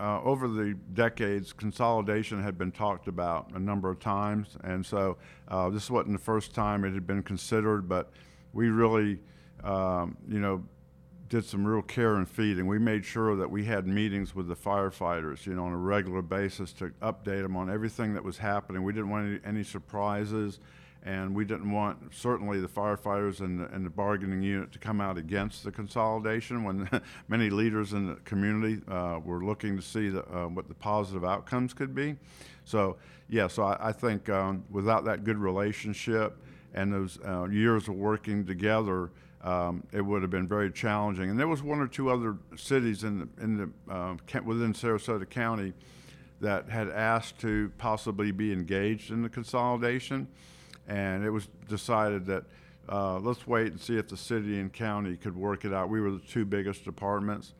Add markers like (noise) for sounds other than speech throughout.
uh, over the decades, consolidation had been talked about a number of times, and so uh, this wasn't the first time it had been considered, but we really, um, you know, did some real care and feeding. We made sure that we had meetings with the firefighters, you know, on a regular basis to update them on everything that was happening. We didn't want any, any surprises, and we didn't want certainly the firefighters and the, and the bargaining unit to come out against the consolidation when (laughs) many leaders in the community uh, were looking to see the, uh, what the positive outcomes could be. So, yeah, so I, I think um, without that good relationship and those uh, years of working together, um, it would have been very challenging. And there was one or two other cities in the, in the uh, within Sarasota County that had asked to possibly be engaged in the consolidation, and it was decided that uh, let's wait and see if the city and county could work it out. We were the two biggest departments,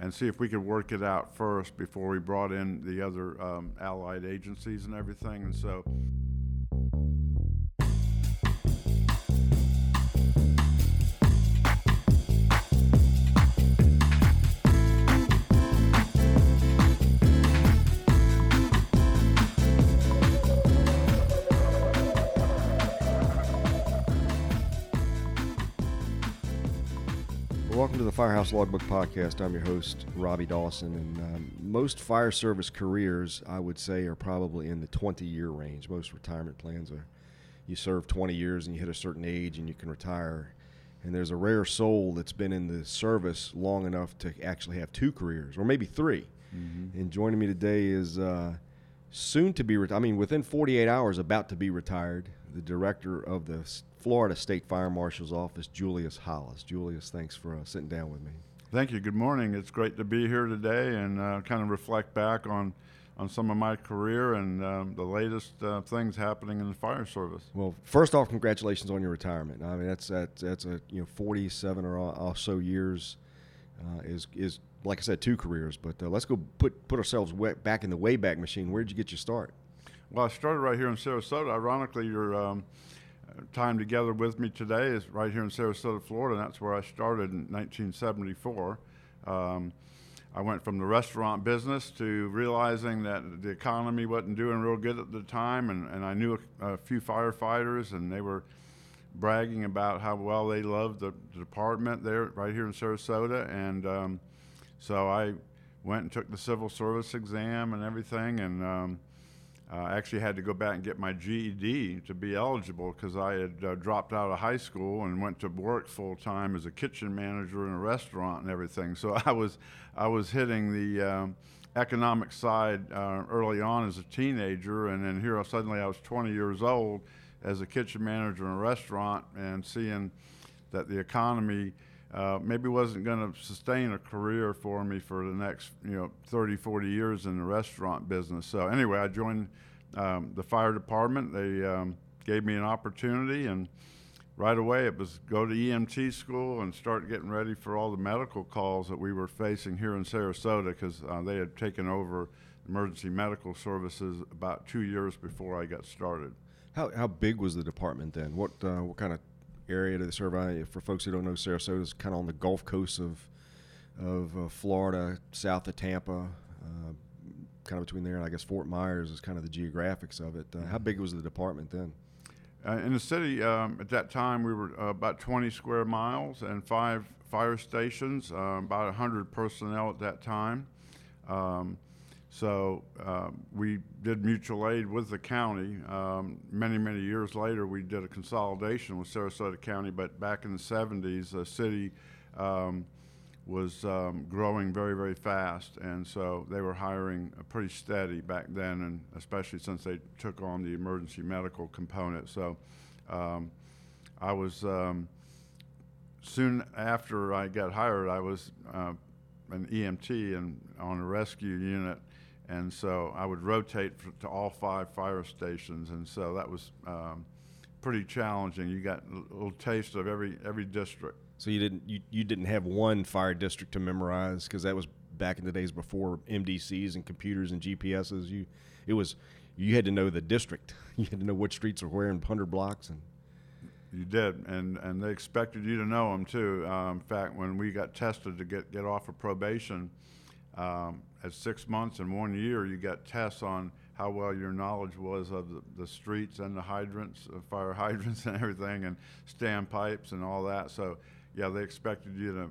and see if we could work it out first before we brought in the other um, allied agencies and everything. And so. Welcome to the Firehouse Logbook Podcast. I'm your host, Robbie Dawson. And um, most fire service careers, I would say, are probably in the 20 year range. Most retirement plans are you serve 20 years and you hit a certain age and you can retire. And there's a rare soul that's been in the service long enough to actually have two careers, or maybe 3 mm-hmm. And joining me today is uh, soon to be, retired. I mean, within 48 hours, about to be retired, the director of the Florida State Fire Marshal's Office, Julius Halas. Julius, thanks for uh, sitting down with me. Thank you. Good morning. It's great to be here today and uh, kind of reflect back on on some of my career and um, the latest uh, things happening in the fire service. Well, first off, congratulations on your retirement. I mean, that's that's, that's a you know 47 or so years uh, is is like I said, two careers. But uh, let's go put put ourselves back in the wayback machine. Where did you get your start? Well, I started right here in Sarasota. Ironically, you're. Um, time together with me today is right here in Sarasota, Florida. That's where I started in 1974. Um, I went from the restaurant business to realizing that the economy wasn't doing real good at the time, and, and I knew a, a few firefighters, and they were bragging about how well they loved the, the department there, right here in Sarasota. And um, so I went and took the civil service exam and everything, and um, uh, I actually had to go back and get my GED to be eligible because I had uh, dropped out of high school and went to work full time as a kitchen manager in a restaurant and everything. So I was, I was hitting the um, economic side uh, early on as a teenager, and then here suddenly I was 20 years old as a kitchen manager in a restaurant and seeing that the economy uh, maybe wasn't going to sustain a career for me for the next you know 30 40 years in the restaurant business. So anyway i joined um, the fire department. They um, gave me an opportunity and right away it was go to emt school and start getting ready for all the medical calls that we were facing here in sarasota because uh, they had taken over emergency medical services about two years before i got started. How, how big was the department then? What, uh, what kind of area to serve. For folks who don't know, Sarasota is kind of on the Gulf Coast of of uh, Florida, south of Tampa, uh, kind of between there and I guess Fort Myers is kind of the geographics of it. Uh, how big was the department then? Uh, in the city um, at that time, we were uh, about 20 square miles and five fire stations, uh, about 100 personnel at that time. Um, so um, we did mutual aid with the county. Um, many, many years later, we did a consolidation with Sarasota County, but back in the 70s, the city um, was um, growing very, very fast. And so they were hiring pretty steady back then, and especially since they took on the emergency medical component. So um, I was, soon after I got hired, I was uh, an EMT and on a rescue unit and so I would rotate to all five fire stations, and so that was um, pretty challenging. You got a little taste of every every district. So you didn't you, you didn't have one fire district to memorize because that was back in the days before MDCs and computers and GPSs. You it was you had to know the district. (laughs) You had to know which streets are where in hundred blocks and. You did, and and they expected you to know them too. Um, in fact, when we got tested to get get off of probation. Um, at six months and one year, you got tests on how well your knowledge was of the, the streets and the hydrants, uh, fire (laughs) hydrants and everything, and standpipes and all that. So, yeah, they expected you to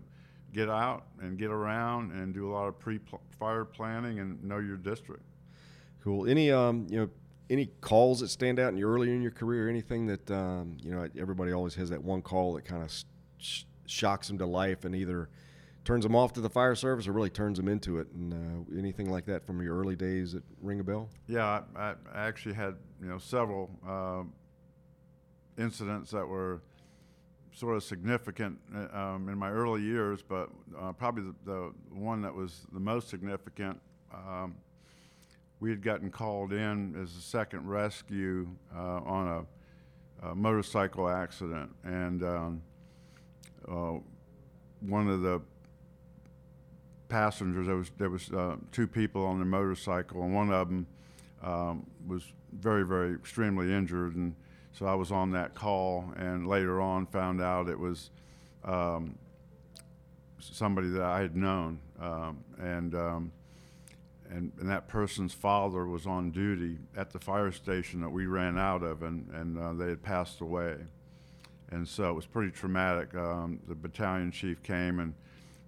get out and get around and do a lot of pre-fire planning and know your district. Cool. Any um, you know, any calls that stand out in your early in your career? Anything that um, you know, everybody always has that one call that kind of sh- shocks them to life and either turns them off to the fire service or really turns them into it. And uh, anything like that from your early days that ring a bell? Yeah, I, I actually had you know several uh, incidents that were sort of significant uh, um, in my early years, but uh, probably the, the, one that was the most significant. Um, we had gotten called in as a second rescue uh, on a, a, motorcycle accident, and um, one of the passengers there was there was uh, two people on the motorcycle, and one of them um, was very very extremely injured, and so I was on that call, and later on found out it was um, somebody that I had known, um, and, um, and and that person's father was on duty at the fire station that we ran out of, and and uh, they had passed away, and so it was pretty traumatic. Um, the battalion chief came and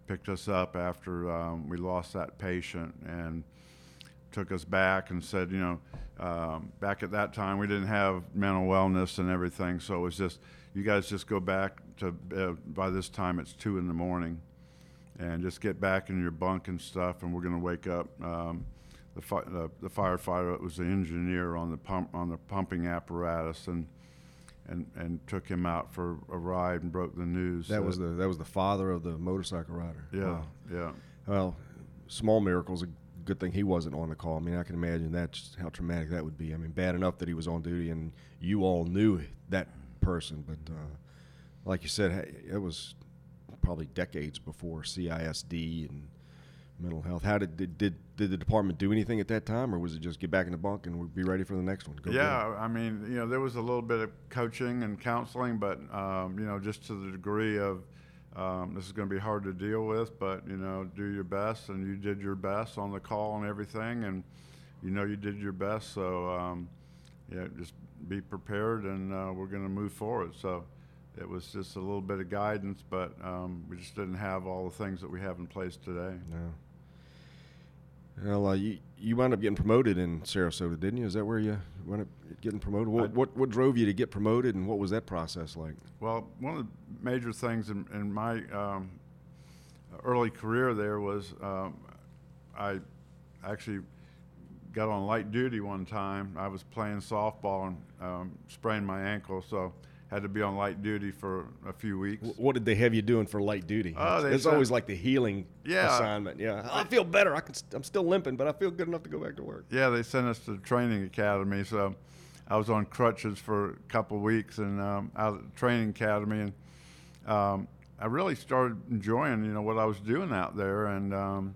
picked us up after um, we lost that patient, and took us back and said, you know, um, back at that time we didn't have mental wellness and everything, so it was just you guys just go back to uh, by this time it's two in the morning, and just get back in your bunk and stuff, and we're gonna wake up. Um, the, fi- the, the firefighter was the engineer on the pump on the pumping apparatus and and and took him out for a ride and broke the news. That, was the that was the father of the motorcycle rider. Yeah, wow. yeah. Well, small miracles A good thing he wasn't on the call. I mean, I can imagine that's how traumatic that would be. I mean, bad enough that he was on duty and you all knew that person, but uh, like you said, it was probably decades before CISD and mental health. How did, did did did the department do anything at that time, or was it just get back in the bunk and be ready for the next one? Go yeah, I mean, you know, there was a little bit of coaching and counseling, but um, you know, just to the degree of um, this is going to be hard to deal with, but you know, do your best, and you did your best on the call and everything, and you know you did your best. So um, yeah, just be prepared, and uh, we're going to move forward. So it was just a little bit of guidance, but um, we just didn't have all the things that we have in place today. No. Well, uh, you you wound up getting promoted in Sarasota, didn't you? Is that where you wound up getting promoted? What, what, what drove you to get promoted, and what was that process like? Well, one of the major things in, in my um, early career there was um, I actually got on light duty one time. I was playing softball and um, sprained my ankle, so had to be on light duty for a few weeks. What did they have you doing for light duty? Uh, it's always like the healing yeah, assignment. Yeah, I feel better. I can. St- I'm still limping, but I feel good enough to go back to work. Yeah, they sent us to the training academy, so I was on crutches for a couple of weeks and um, out of the training academy, and um, I really started enjoying, you know, what I was doing out there, and um,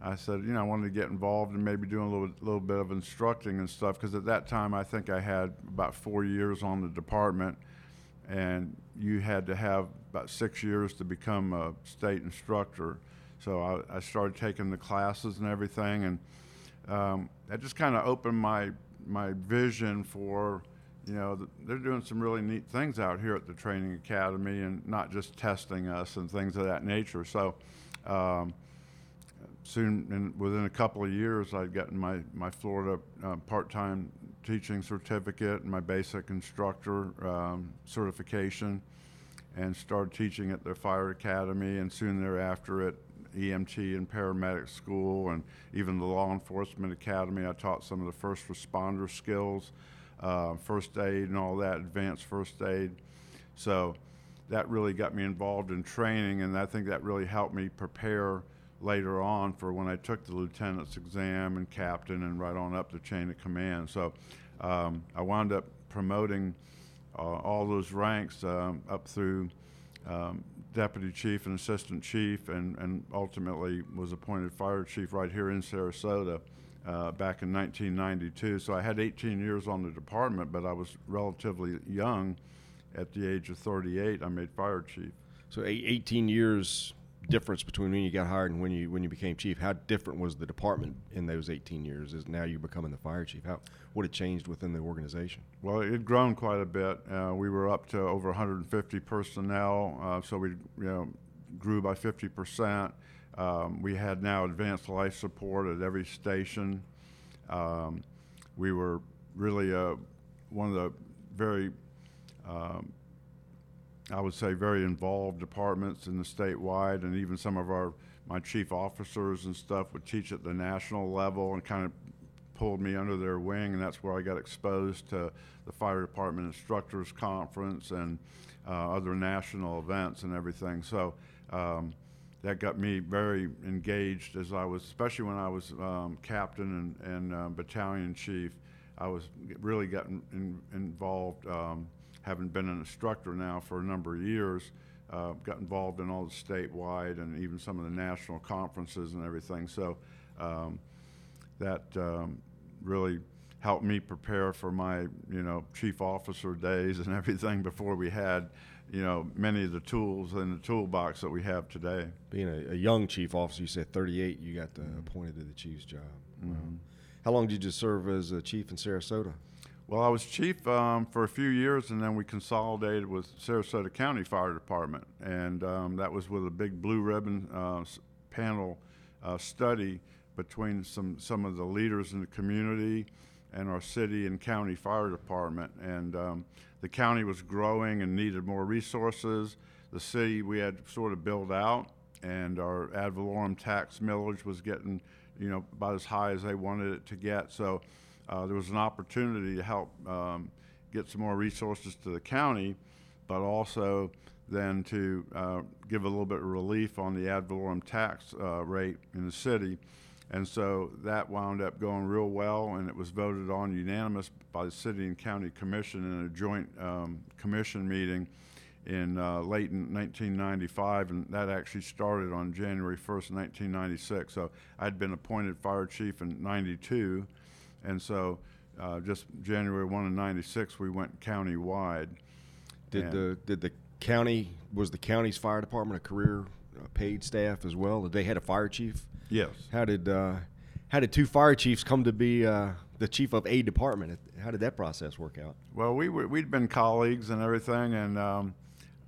I said, you know, I wanted to get involved and maybe doing a little, little bit of instructing and stuff because at that time I think I had about four years on the department and you had to have about six years to become a state instructor. So I, I started taking the classes and everything, and um, that just kind of opened my my vision for, you know, the, they're doing some really neat things out here at the training academy, and not just testing us and things of that nature. So. Um, soon, in, within a couple of years, I'd gotten my, my Florida uh, part-time teaching certificate and my basic instructor um, certification and started teaching at the fire academy and soon thereafter at EMT and paramedic school and even the law enforcement academy. I taught some of the first responder skills, uh, first aid and all that, advanced first aid. So that really got me involved in training and I think that really helped me prepare later on for when I took the lieutenant's exam and captain and right on up the chain of command. So um, I wound up promoting uh, all those ranks um, up through um, deputy chief and assistant chief, and, and ultimately was appointed fire chief right here in Sarasota. Uh, back in 1992. So I had 18 years on the department, but I was relatively young. At the age of 38, I made fire chief. So 18 years difference between when you got hired and when you when you became chief? How different was the department in those 18 years? Is now you're becoming the fire chief, how what had changed within the organization? Well, it had grown quite a bit. Uh, we were up to over 150 personnel, uh, so we you know grew by 50 percent. Um, we had now advanced life support at every station. Um, we were really uh, one of the very um, I would say, very involved departments in the statewide, and even some of our my chief officers and stuff would teach at the national level and kind of pulled me under their wing, and that's where I got exposed to the fire department instructors conference and uh, other national events and everything. So um, that got me very engaged as I was, especially when I was um, captain and, and uh, battalion chief. I was really getting in, involved. Having been an instructor now for a number of years, uh, got involved in all the statewide and even some of the national conferences and everything. So um, that um, really helped me prepare for my, you know, chief officer days and (laughs) everything before we had, you know, many of the tools in the toolbox that we have today. Being a, a young chief officer, you said 38, you got uh, appointed to the chief's job. Mm-hmm. How long did you serve as a chief in Sarasota? Well, I was chief um, for a few years, and then we consolidated with Sarasota County Fire Department, and um, that was with a big blue ribbon uh, panel uh, study between some some of the leaders in the community and our city and county fire department. And um, the county was growing and needed more resources. The city we had sort of built out, and our ad valorem tax millage was getting, you know, about as high as they wanted it to get. So uh, there was an opportunity to help um, get some more resources to the county, but also then to uh, give a little bit of relief on the ad valorem tax uh, rate in the city. And so that wound up going real well, and it was voted on unanimous by the city and county commission in a joint um, commission meeting in uh, late in 1995, and that actually started on January 1st, 1996. So I'd been appointed fire chief in 92, and so uh, just January 1 of 96, we went county-wide. Did the did the county was the county's fire department a career uh, paid staff as well? Did they had a fire chief? Yes. How did uh, how did two fire chiefs come to be uh, the chief of a department? How did that process work out? Well, we were, we'd been colleagues and everything, and um,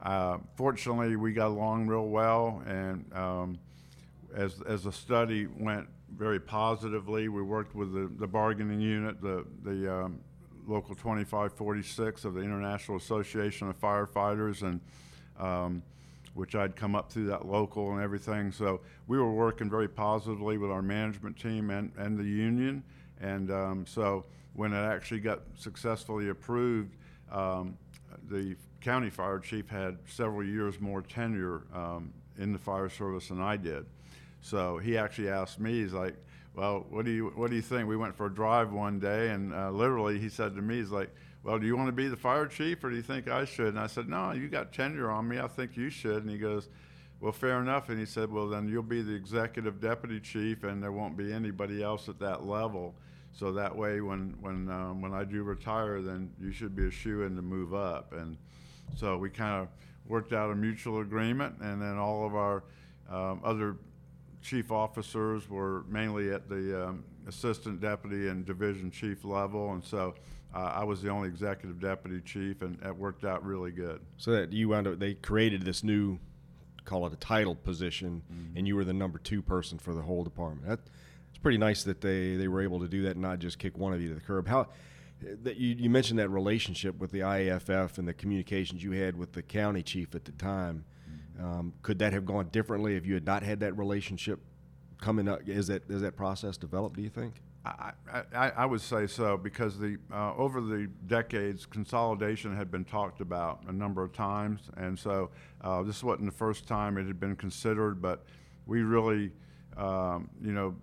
uh, fortunately, we got along real well. And um, as as the study went very positively, we worked with the, the bargaining unit, the the um, local 2546 of the International Association of Firefighters, and um, which I'd come up through that local and everything. So we were working very positively with our management team and, and the union. And um, so when it actually got successfully approved, um, the county fire chief had several years more tenure um, in the fire service than I did. So he actually asked me, he's like, well, what do you what do you think? We went for a drive one day, and uh, literally he said to me, he's like, well, do you want to be the fire chief, or do you think I should? And I said, no, you got tenure on me. I think you should. And he goes, well, fair enough. And he said, well, then you'll be the executive deputy chief, and there won't be anybody else at that level. So that way, when when um, when I do retire, then you should be a shoe in to move up. And so we kind of worked out a mutual agreement, and then all of our um, other chief officers were mainly at the um, assistant deputy and division chief level, and so uh, I was the only executive deputy chief, and it worked out really good. So that you wound up they created this new call it a title position, and you were the number two person for the whole department. That, it's pretty nice that they they were able to do that and not just kick one of you to the curb. How that you, you mentioned that relationship with the IAFF and the communications you had with the county chief at the time. Um, could that have gone differently if you had not had that relationship coming up? Is that is that process developed? Do you think? I, I, I would say so because the uh, over the decades, consolidation had been talked about a number of times, and so uh, this wasn't the first time it had been considered. But we really, um, you know,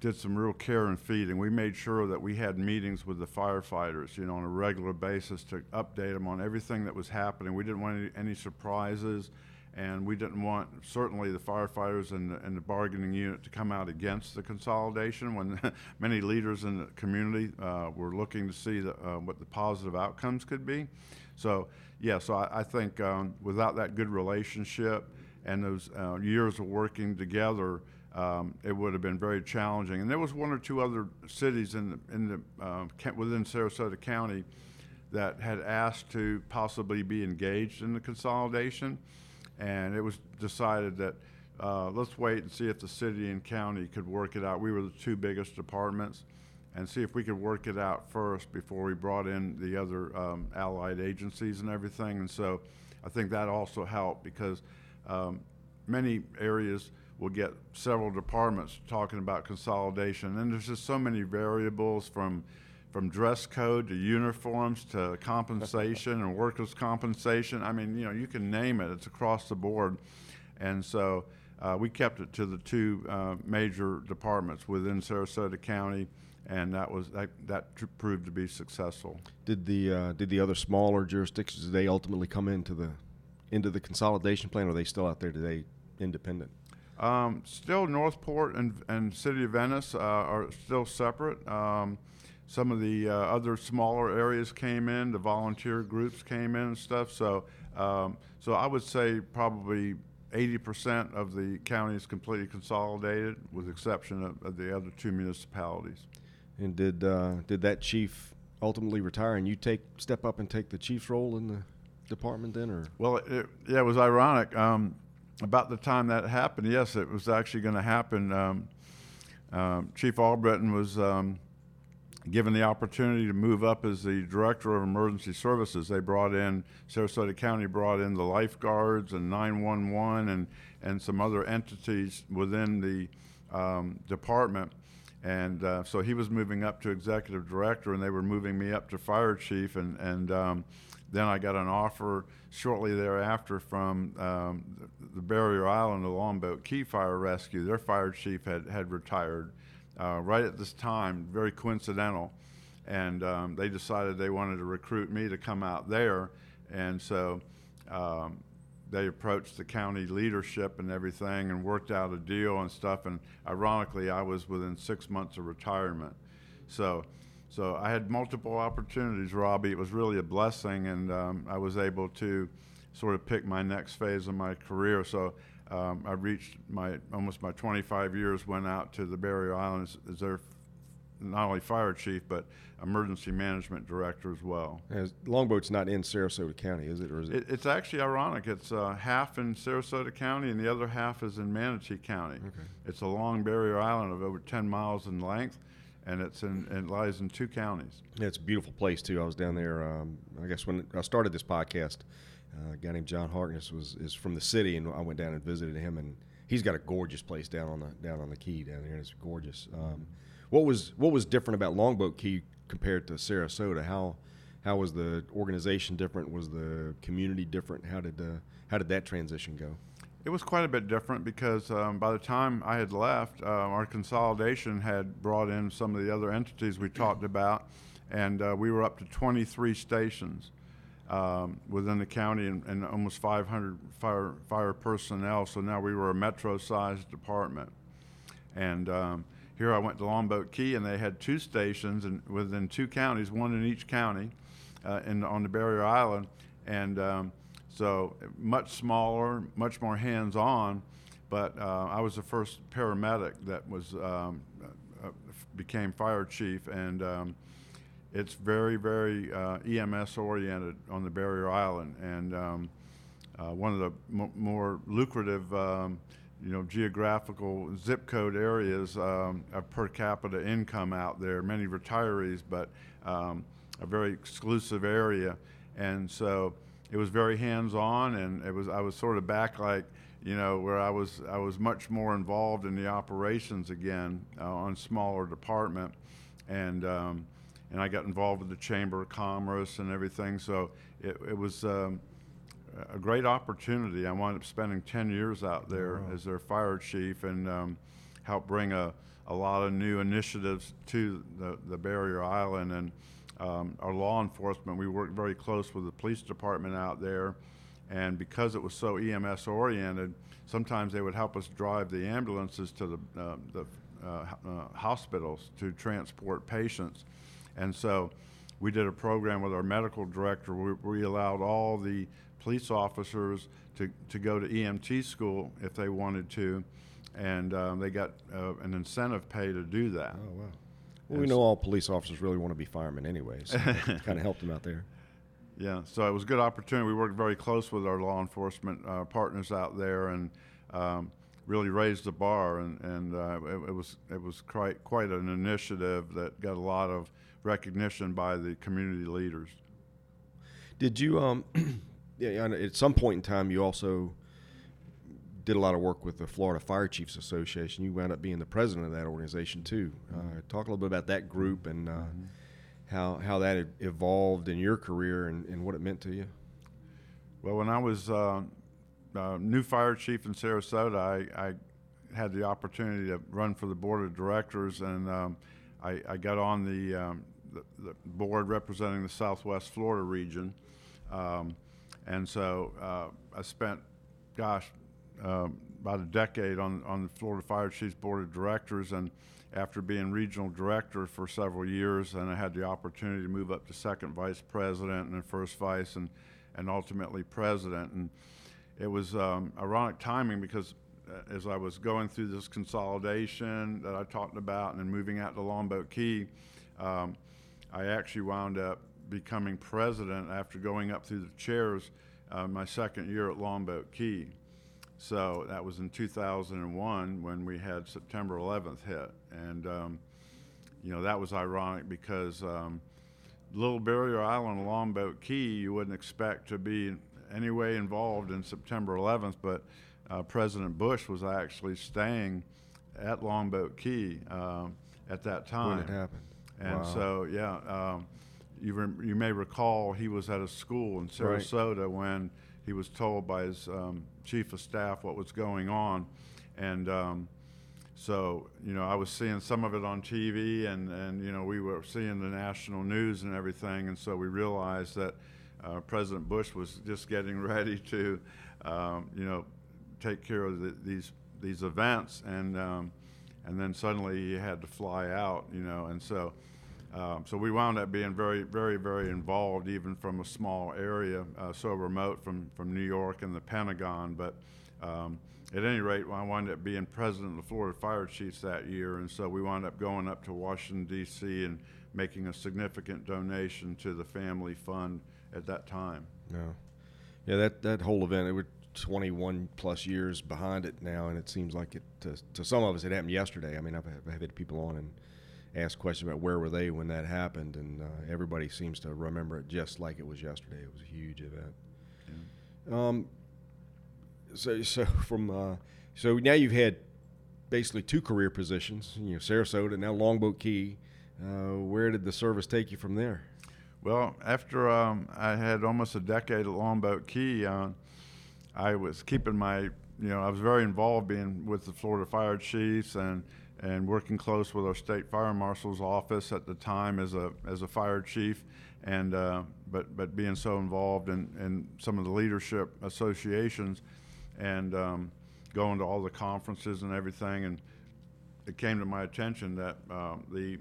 did some real care and feeding. We made sure that we had meetings with the firefighters, you know, on a regular basis to update them on everything that was happening. We didn't want any, any surprises, and we didn't want certainly the firefighters and the, and the bargaining unit to come out against the consolidation when (laughs) many leaders in the community uh, were looking to see the, uh, what the positive outcomes could be. So, yeah, so I, I think um, without that good relationship and those uh, years of working together, um, it would have been very challenging. And there was one or two other cities in the, in the uh, within Sarasota County that had asked to possibly be engaged in the consolidation, and it was decided that uh, let's wait and see if the city and county could work it out. We were the two biggest departments, and see if we could work it out first before we brought in the other um, allied agencies and everything. And so, I think that also helped because um, many areas will get several departments talking about consolidation, and there's just so many variables from from dress code to uniforms to compensation and workers' compensation. I mean, you know, you can name it; it's across the board, and so. Uh, we kept it to the two uh, major departments within Sarasota County, and that was that, that tr- proved to be successful. Did the uh, did the other smaller jurisdictions did they ultimately come into the into the consolidation plan, or are they still out there today, independent? Um, still, North Port and, and City of Venice uh, are still separate. Um, some of the uh, other smaller areas came in, the volunteer groups came in and stuff. So, um, so I would say probably 80% of the county is completely consolidated, with the exception of, of the other two municipalities. And did uh, did that chief ultimately retire, and you take step up and take the chief's role in the department then, or? Well, it, yeah, it was ironic. Um, about the time that happened, yes, it was actually going to happen. Um, um, Chief Albritton was um, given the opportunity to move up as the director of emergency services. They brought in Sarasota County brought in the lifeguards and 911 and and some other entities within the um, department. And uh, so he was moving up to executive director, and they were moving me up to fire chief. And and um, then I got an offer shortly thereafter from um, the, Barrier Island, the Longboat Key Fire Rescue. Their fire chief had had retired uh, right at this time, very coincidental. And um, they decided they wanted to recruit me to come out there. And so um, they approached the county leadership and everything and worked out a deal and stuff. And ironically, I was within six months of retirement. So, so I had multiple opportunities, Robbie. It was really a blessing, and um, I was able to sort of pick my next phase of my career. So um, I reached my almost my 25 years. Went out to the Barrier Islands as their not only fire chief but emergency management director as well. As Longboat's not in Sarasota County, is it, or is it? it it's actually ironic. It's uh, half in Sarasota County and the other half is in Manatee County. Okay. It's a long barrier island of over 10 miles in length, and it's in it lies in two counties. Yeah, it's a beautiful place too. I was down there. Um, I guess when I started this podcast, uh, a guy named John Harkness was is from the city, and I went down and visited him, and he's got a gorgeous place down on the down on the key down there, and it's gorgeous. Um, what was what was different about Longboat Key compared to Sarasota? How how was the organization different? Was the community different? How did uh, how did that transition go? It was quite a bit different because um, by the time I had left, uh, our consolidation had brought in some of the other entities we talked about, and uh, we were up to 23 stations um, within the county and, and, almost 500 fire, fire personnel. So now we were a metro-sized department. And um, here I went to Longboat Key, and they had two stations and within two counties, one in each county, uh, in, on the Barrier Island. And um, so much smaller, much more hands-on. But uh, I was the first paramedic that was um, uh, became fire chief, and um, it's very, very uh, EMS oriented on the Barrier Island, and um, uh, one of the m- more lucrative, um, you know, geographical zip code areas um, of per capita income out there. Many retirees, but um, a very exclusive area, and so it was very hands-on, and it was I was sort of back like you know, where I was I was much more involved in the operations again uh, on smaller department, and um, and I got involved with the Chamber of Commerce and everything. So it, it was um, a great opportunity. I wound up spending 10 years out there wow. as their fire chief and um, helped bring a, a lot of new initiatives to the, the Barrier Island. And um, our law enforcement, we worked very close with the police department out there. And because it was so EMS oriented, sometimes they would help us drive the ambulances to the, uh, the uh, uh, hospitals to transport patients. And so we did a program with our medical director where we allowed all the police officers to, to go to EMT school if they wanted to, and um, they got uh, an incentive pay to do that. Oh wow. Well, we know all police officers really want to be firemen anyway, so (laughs) kind of helped them out there. Yeah, so it was a good opportunity. We worked very close with our law enforcement uh, partners out there, and um, really raised the bar. And, and uh, it, it, was it was quite quite an initiative that got a lot of recognition by the community leaders. Did you um, (clears throat) yeah, at some point in time you also did a lot of work with the Florida Fire Chiefs Association. You wound up being the president of that organization too. Uh, talk a little bit about that group and uh, mm-hmm. how how that evolved in your career and, and, what it meant to you. Well, when I was uh, uh new fire chief in Sarasota, I, I, had the opportunity to run for the board of directors, and um, I, I, got on the, um, the, the, board representing the Southwest Florida region. Um, and so uh, I spent, gosh, um, about a decade on, on the Florida Fire Chiefs Board of Directors, and after being regional director for several years, and I had the opportunity to move up to second vice president and then first vice, and and ultimately president. And it was um, ironic timing because uh, as I was going through this consolidation that I talked about and then moving out to Longboat Key, um, I actually wound up becoming president after going up through the chairs uh, my second year at Longboat Key. So that was in 2001 when we had September 11th hit. And, um, you know, that was ironic because um, Little Barrier Island, Longboat Key, you wouldn't expect to be any way involved in September 11th, but uh, President Bush was actually staying at Longboat Key um, at that time. When it happened. And wow. so, yeah, um, you, you may recall he was at a school in Sarasota right. when he was told by his um, chief of staff what was going on, and um, so you know I was seeing some of it on TV, and and you know we were seeing the national news and everything, and so we realized that uh, President Bush was just getting (laughs) ready to, um, you know, take care of the, these these events, and um, and then suddenly he had to fly out, you know, and so. Um, so we wound up being very, very, very involved, even from a small area, uh, so remote from, from New York and the Pentagon. But um, at any rate, I wound up being president of the Florida Fire Chiefs that year, and so we wound up going up to Washington D.C. and making a significant donation to the family fund at that time. Yeah, yeah. That that whole event, it was 21 plus years behind it now, and it seems like it to, to some of us it happened yesterday. I mean, I've, I've had people on and asked questions about where were they when that happened, and uh, everybody seems to remember it just like it was yesterday. It was a huge event. Yeah. Um, so, so (laughs) from uh, so now you've had basically two career positions. You know, Sarasota, now Longboat Key. Uh, where did the service take you from there? Well, after um, I had almost a decade at Longboat Key, uh, I was keeping my, you know, I was very involved being with the Florida Fire Chiefs and and working close with our state fire marshal's office at the time as a as a fire chief, and uh, but but being so involved in, in some of the leadership associations, and um, going to all the conferences and everything, and it came to my attention that uh, the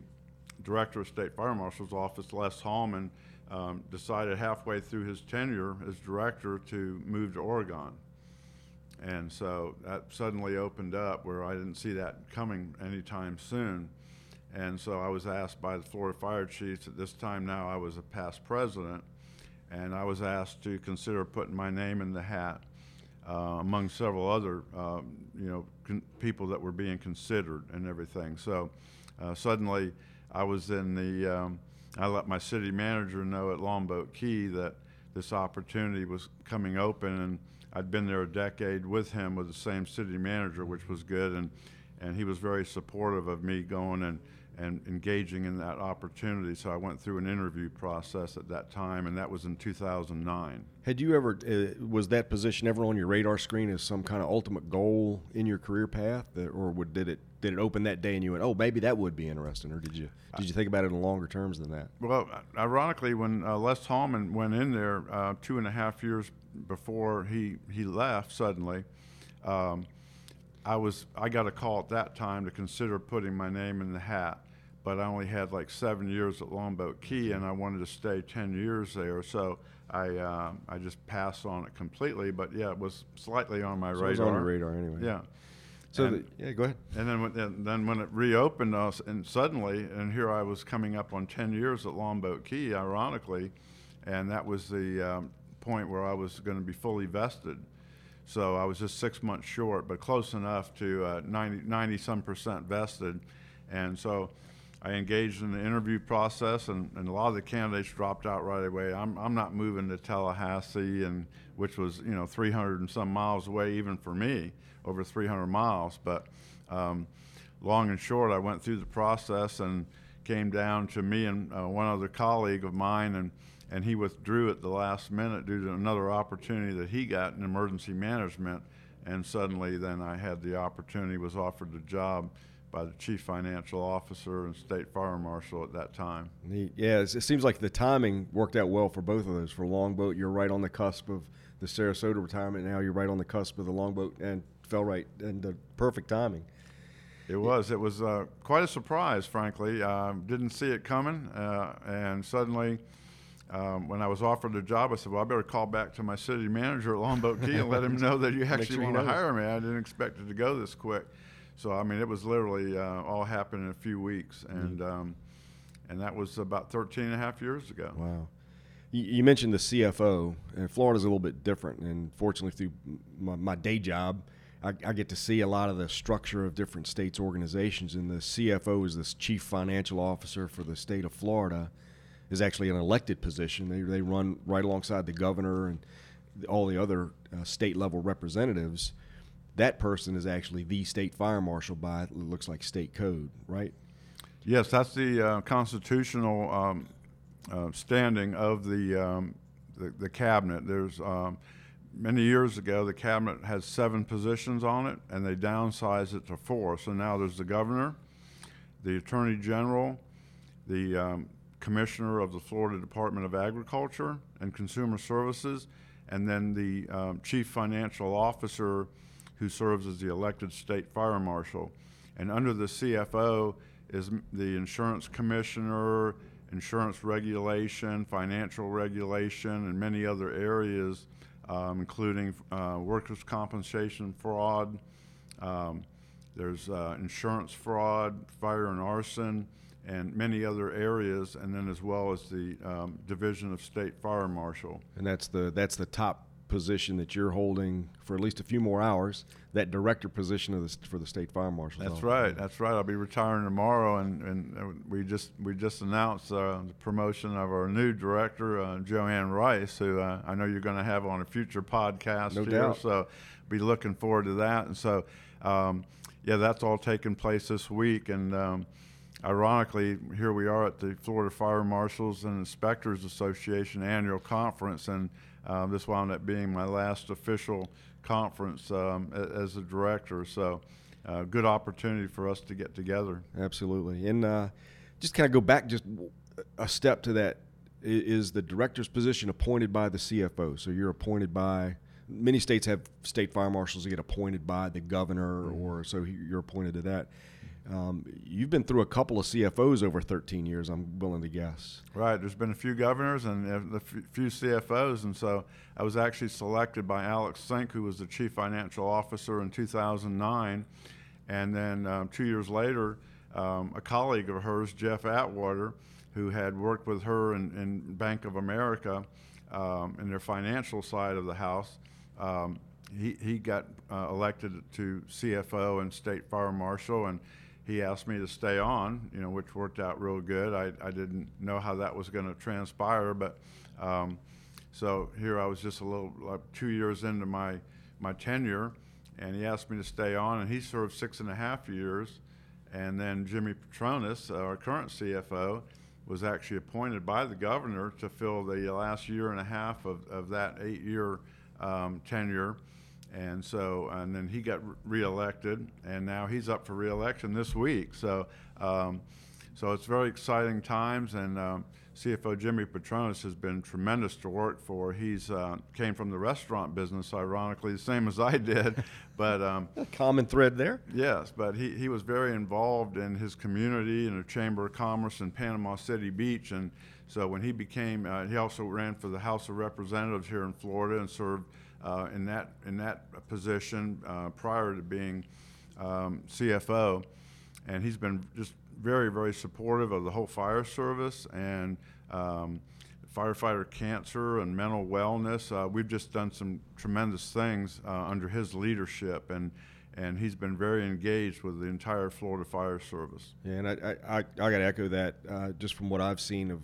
director of state fire marshal's office, Les Hallman, um, decided halfway through his tenure as director to move to Oregon and so that suddenly opened up where I didn't see that coming anytime soon. And so I was asked by the Florida Fire Chiefs at this time now I was a past president, and I was asked to consider putting my name in the hat uh, among several other um, you know con- people that were being considered and everything. So uh, suddenly I was in the um, I let my city manager know at Longboat Key that this opportunity was coming open and I'd been there a decade with him with the same city manager, which was good, and and he was very supportive of me going and and engaging in that opportunity. So I went through an interview process at that time, and that was in 2009. Had you ever uh, was that position ever on your radar screen as some kind of ultimate goal in your career path, or would, did it did it open that day and you went, oh, maybe that would be interesting, or did you did you think about it in longer terms than that? Well, ironically, when uh, Les Hallman went in there uh, two and a half years before he he left suddenly. Um, I was I got a call at that time to consider putting my name in the hat, but I only had like seven years at Longboat Key, and I wanted to stay 10 years there. So I uh, I just passed on it completely. But yeah, it was slightly on my So it radar. was on your radar anyway. Yeah. So And- the, yeah, go ahead. And then, when, and then when it reopened, us, and suddenly, and here I was coming up on 10 years at Longboat Key, ironically, and that was the um, point where I was going to be fully vested. So I was just six months short, but close enough to uh, 90, 90 some percent vested. And so I engaged in the interview process, and, and a lot of the candidates dropped out right away. I'm, I'm not moving to Tallahassee, and which was you know 300 and some miles away, even for me, over 300 miles. But um, long and short, I went through the process and came down to me and uh, one other colleague of mine, and and he withdrew at the last minute due to another opportunity that he got in emergency management. And suddenly, then I had the opportunity, was offered the job by the chief financial officer and state fire marshal at that time. Neat. Yeah, it seems like the timing worked out well for both of those. For Longboat, you're right on the cusp of the Sarasota retirement. Now you're right on the cusp of the Longboat, and fell right and the perfect timing. It was. It was uh, quite a surprise, frankly. Um, didn't see it coming, uh, and suddenly, um, when I was offered the job, I said, "Well, I better call back to my city manager at Longboat Key and let him (laughs) know that you actually sure want to hire me." I didn't expect it to go this quick. So, I mean, it was literally uh, all happened in a few weeks, and um, and that was about 13 and a half years ago. Wow. You, you mentioned the CFO, and Florida's a little bit different. And fortunately, through my, my day job, I, I get to see a lot of the structure of different states' organizations. And the CFO is this chief financial officer for the state of Florida, is actually an elected position. They, they run right alongside the governor and all the other uh, state level representatives. That person is actually the state fire marshal by it looks like state code, right? Yes, that's the uh, constitutional um, uh, standing of the, um, the the cabinet. There's um, many years ago the cabinet had seven positions on it, and they downsized it to four. So now there's the governor, the attorney general, the um, commissioner of the Florida Department of Agriculture and Consumer Services, and then the um, chief financial officer who serves as the elected state fire marshal. And under the CFO is the insurance commissioner, insurance regulation, financial regulation, and many other areas, um, including uh, workers' compensation fraud. Um, there's uh, insurance fraud, fire and arson, and many other areas, and then as well as the um, Division of State Fire Marshal. and that's the that's the top position that you're holding for at least a few more hours. That director position of the, for the state fire marshal. That's right. That's right. I'll be retiring tomorrow, and, and uh, we just we just announced uh, the promotion of our new director, uh, Joanne Rice, who uh, I know you're going to have on a future podcast No here. doubt. So, be looking forward to that. And so, um, yeah, that's all taking place this week. And um, ironically, here we are at the Florida Fire Marshals and Inspectors Association annual conference, and uh, this wound up being my last official conference um, as a director. So, uh, good opportunity for us to get together. Absolutely. And uh, just kind of go back just a step to that is the director's position appointed by the CFO? So you're appointed by. Many states have state fire marshals that get appointed by the governor, or so you're appointed to that. Um, you've been through a couple of CFOs over 13 years. I'm willing to guess. Right. There's been a few governors and a f- few CFOs, and so I was actually selected by Alex Sink, who was the chief financial officer in 2009, and then um, two years later, um, a colleague of hers, Jeff Atwater, who had worked with her in, in Bank of America um, in their financial side of the house. Um, he, he got uh, elected to CFO and state fire marshal, and he asked me to stay on, you know, which worked out real good. I, I didn't know how that was going to transpire, but um, so here I was just a little like two years into my my tenure, and he asked me to stay on, and he served six and a half years, and then Jimmy Patronis, our current CFO, was actually appointed by the governor to fill the last year and a half of, of that eight-year um, tenure. And so, and then he got re- reelected, and now he's up for reelection this week. So, um, so it's very exciting times, and um, CFO Jimmy Patronis has been tremendous to work for. He's uh, came from the restaurant business, ironically, the same as I did, (laughs) but um, A common thread there. yes, but he, he was very involved in his community and the Chamber of Commerce in Panama City Beach, and so when he became, uh, he also ran for the House of Representatives here in Florida and served uh, in that in that position uh, prior to being um, CFO, and he's been just very very supportive of the whole fire service and um, firefighter cancer and mental wellness. Uh, we've just done some tremendous things uh, under his leadership, and and he's been very engaged with the entire Florida Fire Service. Yeah, and I I, I, I got to echo that uh, just from what I've seen of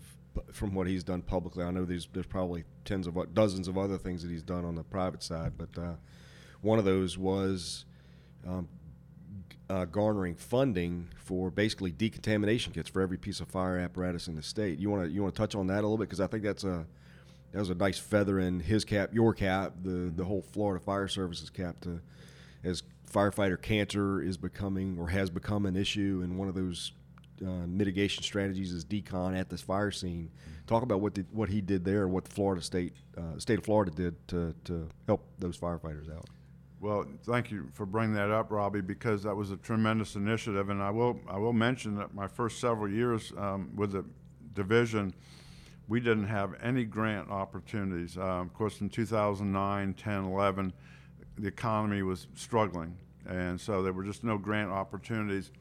from what he's done publicly. I know there's there's probably tens of dozens of other things that he's done on the private side, but uh, one of those was. Um, uh, garnering funding for basically decontamination kits for every piece of fire apparatus in the state. You want to you want to touch on that a little bit because I think that's a that was a nice feather in his cap, your cap, the the whole Florida Fire Services cap to as firefighter cancer is becoming or has become an issue and one of those uh, mitigation strategies as decon at this fire scene. Talk about what did, what he did there, what the Florida state uh, state of Florida did to, to help those firefighters out. Well, thank you for bringing that up, Robbie, because that was a tremendous initiative, and I will I will mention that my first several years um, with the division, we didn't have any grant opportunities. Uh, of course, in 2009, 10, 11, the economy was struggling, and so there were just no grant opportunities,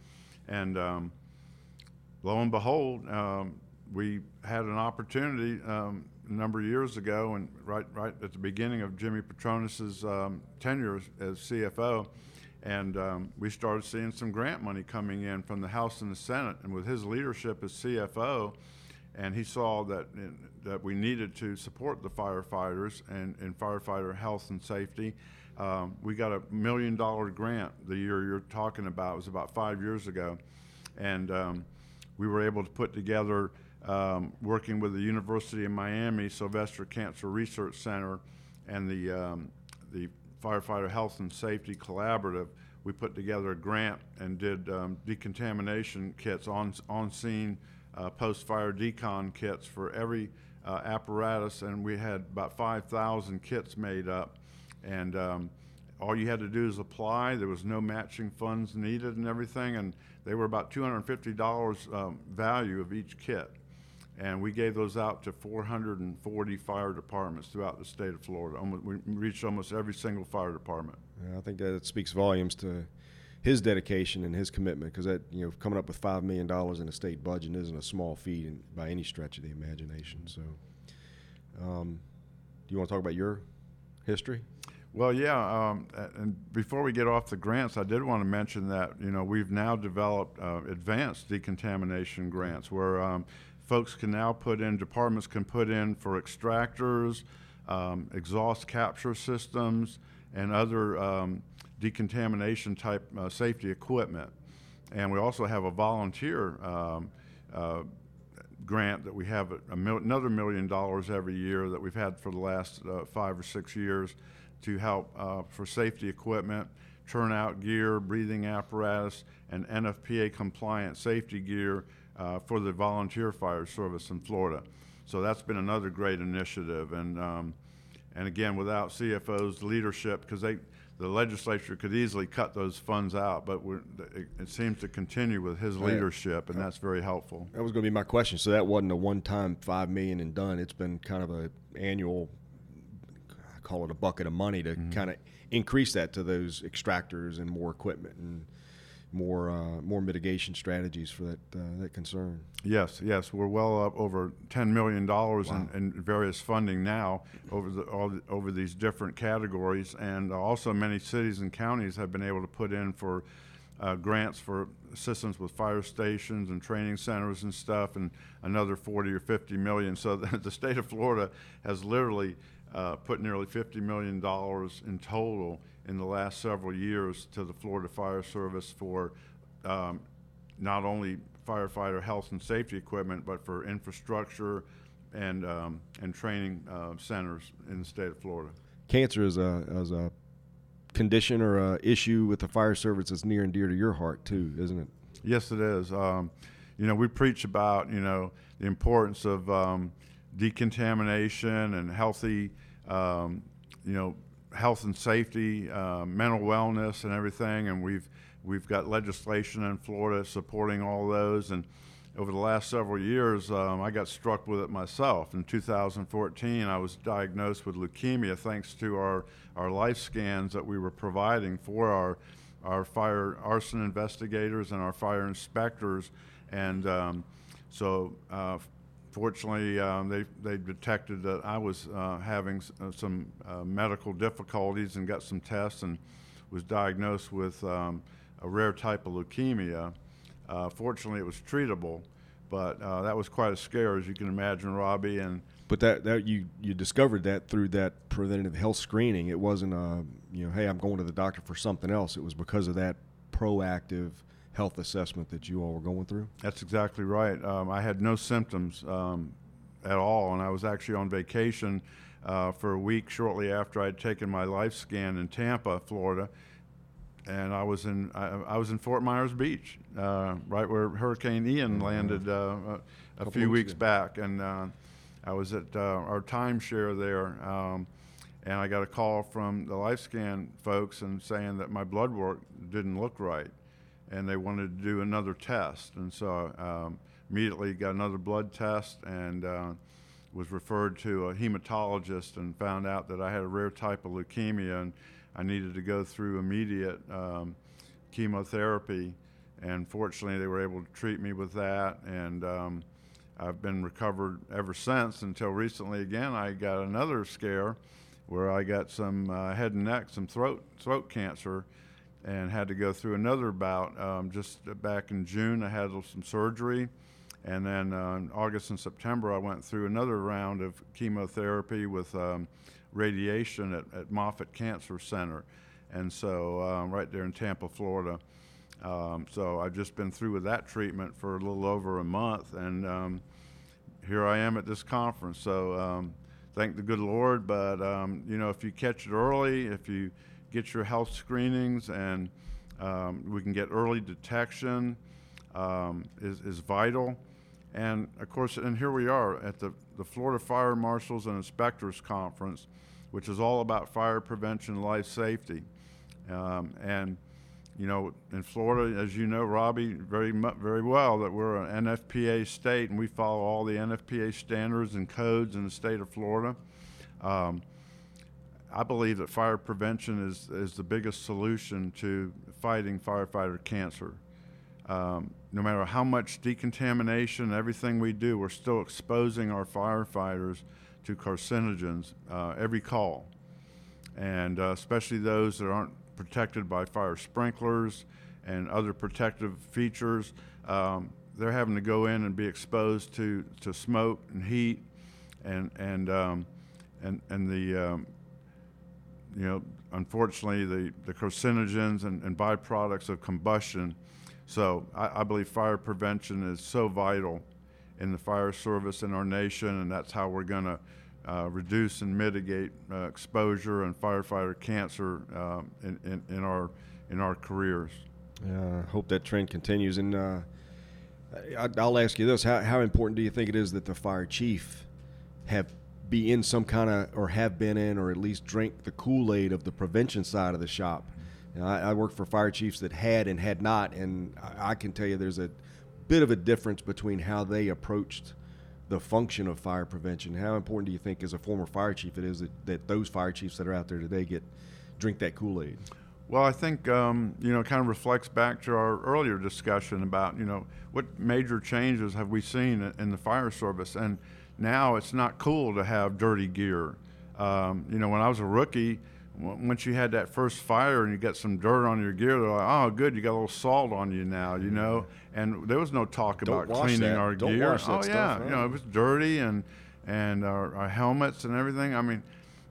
and um, lo and behold, um, we had an opportunity um, a number of years ago, and right right at the beginning of Jimmy Patronis's um, tenure as, as CFO, and um, we started seeing some grant money coming in from the House and the Senate. And with his leadership as CFO, and he saw that that we needed to support the firefighters and, and firefighter health and safety. Um, we got a million dollar grant the year you're talking about. It was about five years ago, and um, we were able to put together um, working with the University of Miami Sylvester Cancer Research Center and the, um, the Firefighter Health and Safety Collaborative, we put together a grant and did um, decontamination kits on, on scene, uh, post fire decon kits for every uh, apparatus, and we had about 5,000 kits made up. And um, all you had to do is apply. There was no matching funds needed and everything, and they were about $250 um, value of each kit and we gave those out to 440 fire departments throughout the state of Florida. Almost, we reached almost every single fire department. Yeah, I think that speaks volumes to his dedication and his commitment because that you know coming up with five million dollars in a state budget isn't a small feat in, by any stretch of the imagination. So, um, do you want to talk about your history? Well, yeah, um, and before we get off the grants, I did want to mention that you know we've now developed uh, advanced decontamination grants where um, folks can now put in, departments can put in for extractors, um, exhaust capture systems, and other um, decontamination type uh, safety equipment. And we also have a volunteer um, uh, grant that we have mil- another million dollars every year that we've had for the last uh, five or six years to help uh, for safety equipment, turnout gear, breathing apparatus, and NFPA compliant safety gear uh, for the volunteer fire service in Florida. So that's been another great initiative. And, um, and again, without CFO's leadership, because they, the legislature could easily cut those funds out, but it, it, seems to continue with his leadership, and that's very helpful. That was going to be my question. So that wasn't a one-time five million and done. It's been kind of a annual, call it a bucket of money to mm-hmm. kind of increase that to those extractors and more equipment and more uh, more mitigation strategies for that uh, that concern. Yes, yes, we're well up over ten million dollars wow. in, in, various funding now over the, all the, over these different categories, and also many cities and counties have been able to put in for. Uh, grants for assistance with fire stations and training centers and stuff, and another 40 or 50 million. So (laughs) the, the state of Florida has literally uh, put nearly 50 million dollars in total in the last several years to the Florida Fire Service for um, not only firefighter health and safety equipment, but for infrastructure and um, and training uh, centers in the state of Florida. Cancer is a is a condition or a issue with the fire service that's near and dear to your heart too, isn't it? Yes, it is. Um, you know, we preach about, you know, the importance of um, decontamination and healthy, um, you know, health and safety, uh, mental wellness, and everything. And we've we've got legislation in Florida supporting all those. And over the last several years, um, I got struck with it myself. In 2014, I was diagnosed with leukemia thanks to our our life scans that we were providing for our our fire arson investigators and our fire inspectors. And um, so uh, fortunately, um, they, they detected that I was uh, having uh, some uh, medical difficulties and got some tests and was diagnosed with um, a rare type of leukemia. Uh, fortunately, it was treatable, but uh, that was quite a scare, as you can imagine, Robbie. And but that, that you you discovered that through that preventative health screening. It wasn't a you know, hey, I'm going to the doctor for something else. It was because of that proactive health assessment that you all were going through? That's exactly right. Um, I had no symptoms um, at all, and I was actually on vacation uh, for a week shortly after I'd taken my life scan in Tampa, Florida. And I was in I, I was in Fort Myers Beach, uh, right where Hurricane Ian mm-hmm. landed uh, a, a few weeks ago. back, and uh, I was at uh, our timeshare there. Um, and I got a call from the LifeScan folks and saying that my blood work didn't look right and they wanted to do another test. And so um, immediately got another blood test and uh, was referred to a hematologist and found out that I had a rare type of leukemia and I needed to go through immediate um, chemotherapy. And fortunately, they were able to treat me with that. And um, I've been recovered ever since until recently again. I got another scare where I got some uh, head and neck, some throat throat cancer, and had to go through another bout um, just back in June. I had some surgery, and then uh, in August and September I went through another round of chemotherapy with um, radiation at, at, Moffitt Cancer Center, and so um, right there in Tampa, Florida. Um, so I've just been through with that treatment for a little over a month, and um, here I am at this conference. So um, thank the good Lord. But you know, if you catch it early, if you get your health screenings, and um, we can get early detection um, is, is vital. And of course, and here we are at the, the Florida Fire Marshals and Inspectors Conference, which is all about fire prevention life safety. Um, and you know, in Florida, as you know, Robbie, very very well, that we're an NFPA state and we follow all the NFPA standards and codes in the state of Florida. Um, I believe that fire prevention is, is the biggest solution to fighting firefighter cancer. Um, no matter how much decontamination, everything we do, we're still exposing our firefighters to carcinogens uh, every call. And uh, especially those that aren't protected by fire sprinklers and other protective features, um, they're having to go in and be exposed to, to smoke and heat and, and, um, and, and the um, you know, unfortunately, the, the carcinogens and, and byproducts of combustion. So I, I, believe fire prevention is so vital in the fire service in our nation, and that's how we're going to uh, reduce and mitigate uh, exposure and firefighter cancer uh, in, in, in, our in our careers. Yeah, I hope that trend continues. And uh, I, I'll ask you this: how, how important do you think it is that the fire chief have be in some kind of or have been in or at least drink the kool-aid of the prevention side of the shop. You know, I, I worked for fire chiefs that had and had not and I, I, can tell you there's a bit of a difference between how they approached the function of fire prevention. How important do you think as a former fire chief it is that, that those fire chiefs that are out there today get drink that kool-aid? Well, I think um, you know, kind of reflects back to our earlier discussion about you know what major changes have we seen in the fire service, and now it's not cool to have dirty gear. Um, you know, when I was a rookie, once you had that first fire and you got some dirt on your gear, they're like, "Oh, good, you got a little salt on you now," you know. And there was no talk Don't about cleaning that. our Don't gear. oh stuff, yeah, you know, it was dirty and and our, our, helmets and everything. I mean,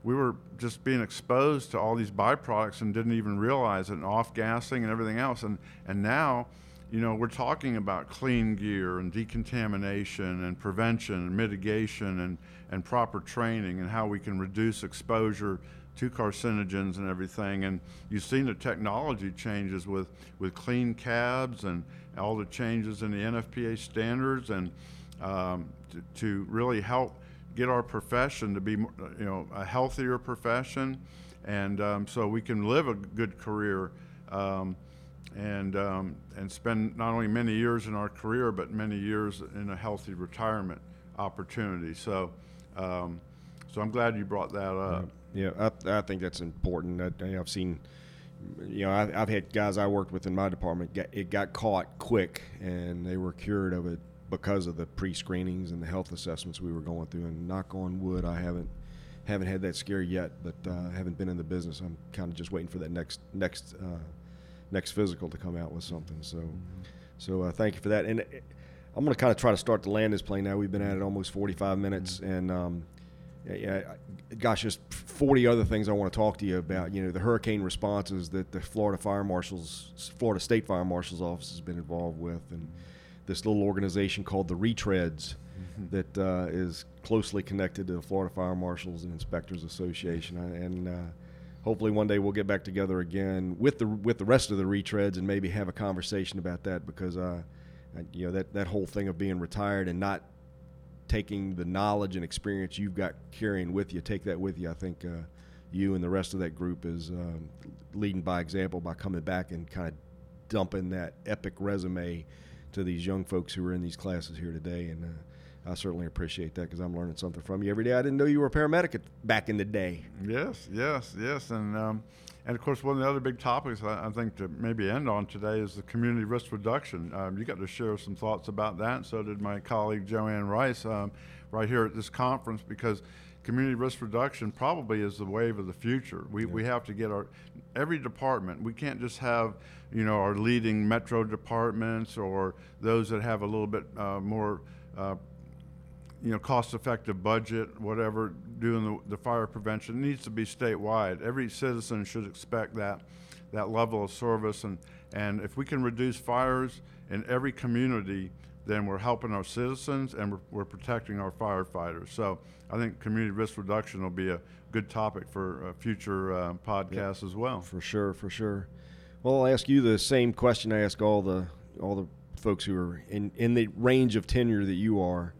we were just being exposed to all these byproducts and didn't even realize it, and off gassing and everything else. And and now you know, we're talking about clean gear and decontamination and prevention and mitigation and, and proper training and how we can reduce exposure to carcinogens and everything. And you've seen the technology changes with, with clean cabs and all the changes in the NFPA standards and um, to, to, really help get our profession to be you know a healthier profession and um, so we can live a good career um, and um, and spend not only many years in our career but many years in a healthy retirement opportunity so um, so I'm glad you brought that up. Yeah, I, I think that's important. I, I've seen, you know, I, have had guys I worked with in my department. Get, it got caught quick, and they were cured of it because of the pre-screenings and the health assessments we were going through. And knock on wood, I haven't haven't had that scare yet, but uh, haven't been in the business. I'm kind of just waiting for that next next uh, next physical to come out with something. So, mm-hmm. so uh, thank you for that. And I'm going to kind of try to start to land this plane now. We've been at it almost 45 minutes, mm-hmm. and um, yeah, gosh, there's 40 other things I want to talk to you about. You know, the hurricane responses that the Florida Fire Marshals, Florida State Fire Marshal's Office has been involved with, and this little organization called the Retreads mm-hmm. that uh, is closely connected to the Florida Fire Marshals and Inspectors Association, and. Uh, hopefully, one day we'll get back together again with the with the rest of the retreads and maybe have a conversation about that because, uh, you know, that that whole thing of being retired and not taking the knowledge and experience you've got carrying with you, take that with you. I think uh, you and the rest of that group is um, leading by example by coming back and kind of dumping that epic resume to these young folks who are in these classes here today. And uh, I certainly appreciate that because I'm learning something from you every day. I didn't know you were a paramedic back in the day. Yes, yes, yes. And um, and of course, one of the other big topics I, I, think to maybe end on today is the community risk reduction. Um, you got to share some thoughts about that. So did my colleague Joanne Rice um, right here at this conference because community risk reduction probably is the wave of the future. We, yeah. we have to get our every department. We can't just have you know our leading metro departments or those that have a little bit uh, more uh, you know, cost-effective budget, whatever, doing the, the fire prevention it needs to be statewide. Every citizen should expect that that level of service, and and if we can reduce fires in every community, then we're helping our citizens and we're, we're protecting our firefighters. So I think community risk reduction will be a good topic for future uh, podcasts as well. For sure, for sure. Well, I'll ask you the same question I ask all the all the folks who are in, in the range of tenure that you are.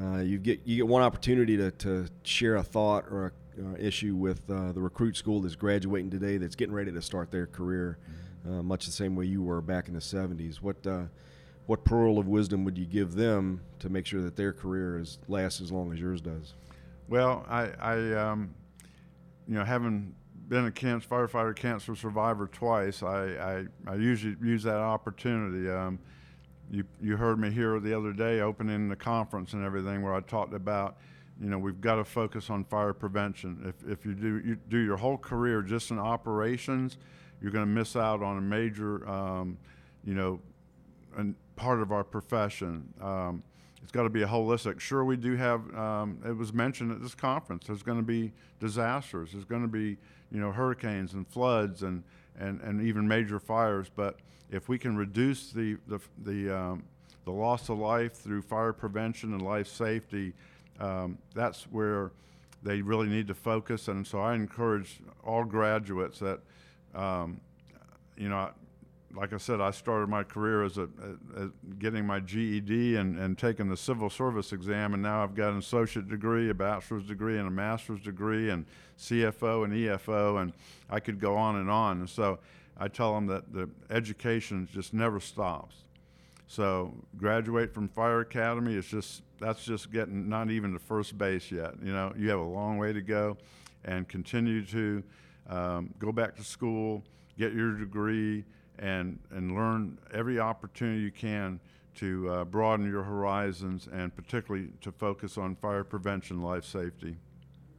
Uh, you get you get one opportunity to, to share a thought or a uh, issue with uh, the recruit school that's graduating today that's getting ready to start their career, uh, much the same way you were back in the 70s. What uh, what pearl of wisdom would you give them to make sure that their career is lasts as long as yours does? Well, I, I um, you know, having been a cancer firefighter cancer survivor twice, I, I, I usually use that opportunity. Um, you you heard me here the other day opening the conference and everything where I talked about you know we've got to focus on fire prevention. If if you do you do your whole career just in operations, you're going to miss out on a major um, you know part of our profession. Um, it's got to be a holistic. Sure, we do have. Um, it was mentioned at this conference. There's going to be disasters. There's going to be you know hurricanes and floods and and, and even major fires. But if we can reduce the the the, um, the loss of life through fire prevention and life safety, um, that's where they really need to focus. And so I encourage all graduates that, um, you know, like I said, I started my career as a, getting my GED and, and taking the civil service exam, and now I've got an associate degree, a bachelor's degree, and a master's degree, and CFO and EFO, and I could go on and on. And so I tell them that the education just never stops. So graduate from fire academy is just that's just getting not even to first base yet. You know, you have a long way to go, and continue to um, go back to school, get your degree and and learn every opportunity you can to uh, broaden your horizons and particularly to focus on fire prevention, life safety.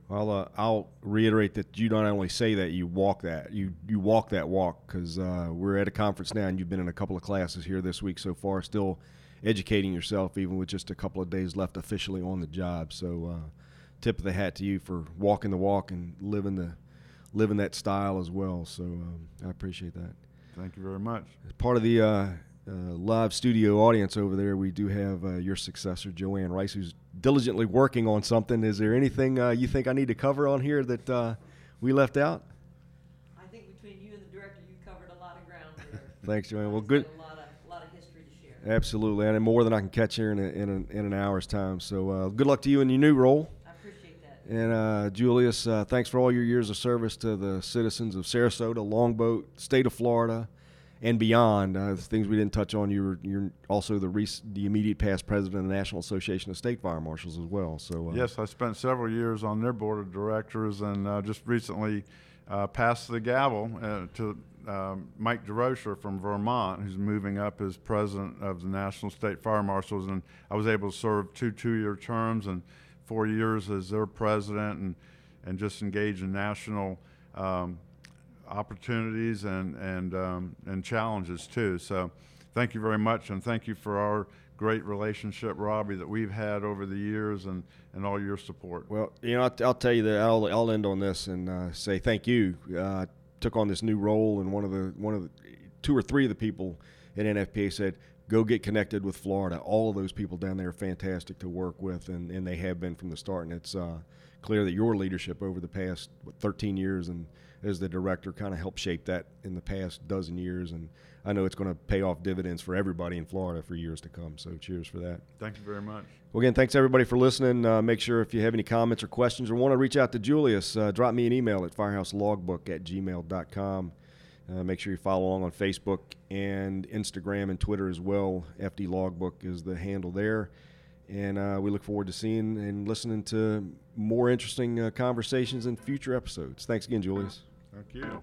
Well, uh, I'll reiterate that you don't only say that you walk that you you walk that walk because uh, we're at a conference now and you've been in a couple of classes here this week so far, still educating yourself even with just a couple of days left officially on the job. So, uh, tip of the hat to you for walking the walk and living the living that style as well. So um, I appreciate that. Thank you very much. As part of the uh, uh, live studio audience over there, we do have uh, your successor, Joanne Rice, who's diligently working on something. Is there anything uh, you think I need to cover on here that uh, we left out? I think between you and the director, you covered a lot of ground there. (laughs) Thanks, Joanne. Well, good. A lot of, a lot of history to share. Absolutely, and more than I can catch here in, a, in, a, in an hour's time. So uh, good luck to you in your new role. And uh, Julius, uh, thanks for all your years of service to the citizens of Sarasota, Longboat, state of Florida, and beyond. Uh, things we didn't touch on. You're you're also the the immediate past president of the National Association of State Fire Marshals as well. So uh, Yes, I spent several years on their board of directors and uh, just recently uh, passed the gavel to um, Mike Desrochers from Vermont, who's moving up as president of the National State Fire Marshals. And I was able to serve two two year terms and four years as their president and, and just engage in national. Um, opportunities and and um, and challenges too. So, thank you very much, and thank you for our great relationship, Robbie, that we've had over the years, and and all your support. Well, you know, I'll, I'll tell you that I'll, I'll end on this and uh, say thank you. Uh, took on this new role, and one of the one of the two or three of the people at NFPA said, "Go get connected with Florida." All of those people down there are fantastic to work with, and, and they have been from the start. And it's uh, clear that your leadership over the past what, 13 years and as the director kind of helped shape that in the past dozen years. And I know it's going to pay off dividends for everybody in Florida for years to come. So cheers for that. Thank you very much. Well, again, thanks everybody for listening. Uh, make sure if you have any comments or questions or want to reach out to Julius, uh, drop me an email at firehouselogbook at gmail.com. Uh, make sure you follow along on Facebook and Instagram and Twitter as well. FD Logbook is the handle there. And uh, we look forward to seeing and listening to more interesting uh, conversations in future episodes. Thanks again, Julius. Thank you.